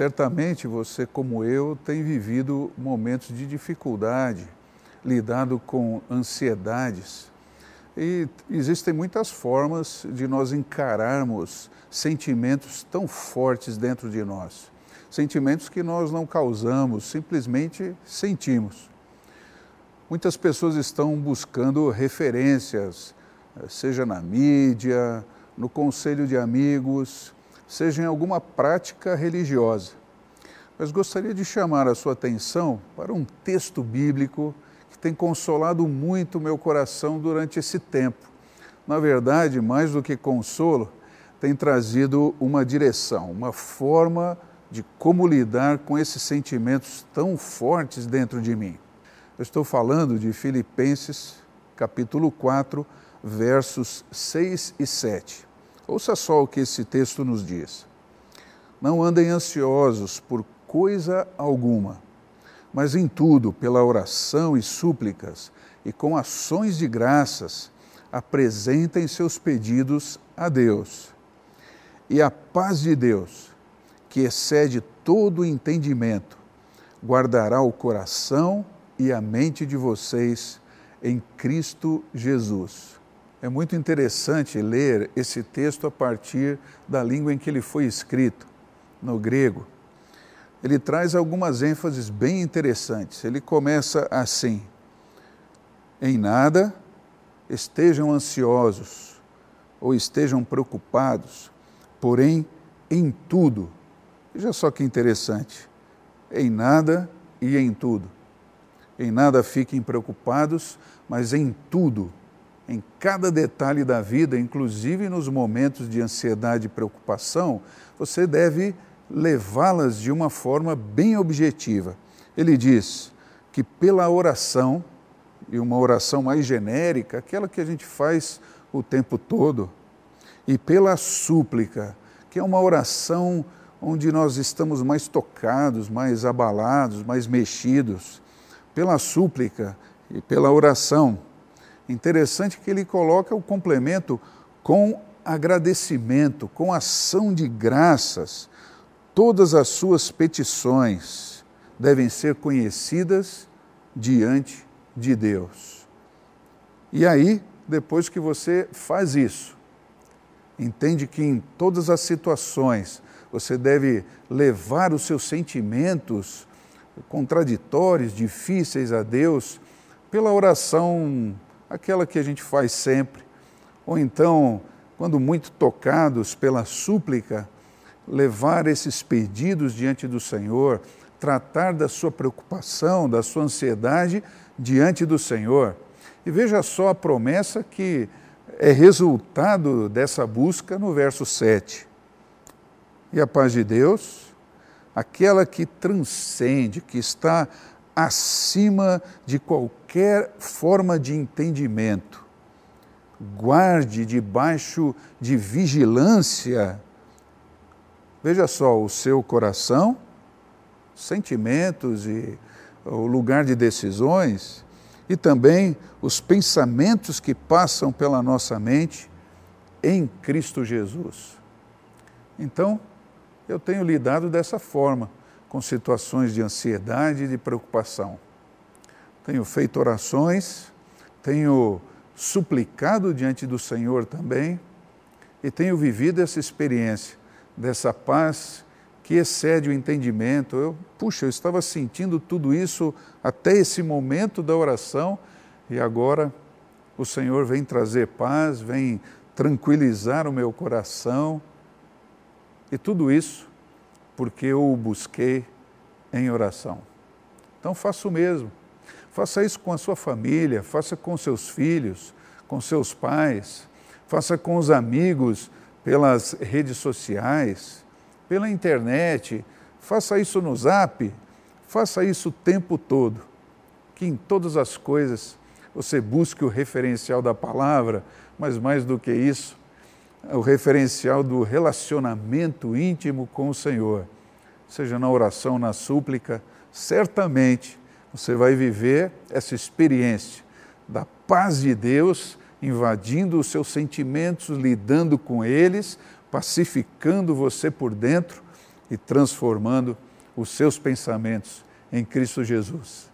Certamente você, como eu, tem vivido momentos de dificuldade, lidado com ansiedades. E existem muitas formas de nós encararmos sentimentos tão fortes dentro de nós. Sentimentos que nós não causamos, simplesmente sentimos. Muitas pessoas estão buscando referências, seja na mídia, no conselho de amigos, seja em alguma prática religiosa. Mas gostaria de chamar a sua atenção para um texto bíblico que tem consolado muito o meu coração durante esse tempo. Na verdade, mais do que consolo, tem trazido uma direção, uma forma de como lidar com esses sentimentos tão fortes dentro de mim. Eu estou falando de Filipenses, capítulo 4, versos 6 e 7. Ouça só o que esse texto nos diz. Não andem ansiosos por coisa alguma, mas em tudo, pela oração e súplicas e com ações de graças, apresentem seus pedidos a Deus. E a paz de Deus, que excede todo o entendimento, guardará o coração e a mente de vocês em Cristo Jesus. É muito interessante ler esse texto a partir da língua em que ele foi escrito, no grego. Ele traz algumas ênfases bem interessantes. Ele começa assim: Em nada estejam ansiosos ou estejam preocupados, porém em tudo. Veja só que interessante. Em nada e em tudo. Em nada fiquem preocupados, mas em tudo em cada detalhe da vida, inclusive nos momentos de ansiedade e preocupação, você deve levá-las de uma forma bem objetiva. Ele diz que pela oração, e uma oração mais genérica, aquela que a gente faz o tempo todo, e pela súplica, que é uma oração onde nós estamos mais tocados, mais abalados, mais mexidos, pela súplica e pela oração Interessante que ele coloca o complemento com agradecimento, com ação de graças. Todas as suas petições devem ser conhecidas diante de Deus. E aí, depois que você faz isso, entende que em todas as situações você deve levar os seus sentimentos contraditórios, difíceis a Deus, pela oração aquela que a gente faz sempre, ou então, quando muito tocados pela súplica, levar esses pedidos diante do Senhor, tratar da sua preocupação, da sua ansiedade diante do Senhor. E veja só a promessa que é resultado dessa busca no verso 7. E a paz de Deus, aquela que transcende, que está acima de qualquer forma de entendimento. Guarde debaixo de vigilância. Veja só, o seu coração, sentimentos e o lugar de decisões e também os pensamentos que passam pela nossa mente em Cristo Jesus. Então, eu tenho lidado dessa forma com situações de ansiedade e de preocupação. Tenho feito orações, tenho suplicado diante do Senhor também e tenho vivido essa experiência dessa paz que excede o entendimento. Eu, puxa, eu estava sentindo tudo isso até esse momento da oração e agora o Senhor vem trazer paz, vem tranquilizar o meu coração. E tudo isso porque eu o busquei em oração. Então faça o mesmo. Faça isso com a sua família, faça com seus filhos, com seus pais, faça com os amigos pelas redes sociais, pela internet, faça isso no zap, faça isso o tempo todo. Que em todas as coisas você busque o referencial da palavra, mas mais do que isso, o referencial do relacionamento íntimo com o Senhor, seja na oração, na súplica, certamente você vai viver essa experiência da paz de Deus invadindo os seus sentimentos, lidando com eles, pacificando você por dentro e transformando os seus pensamentos em Cristo Jesus.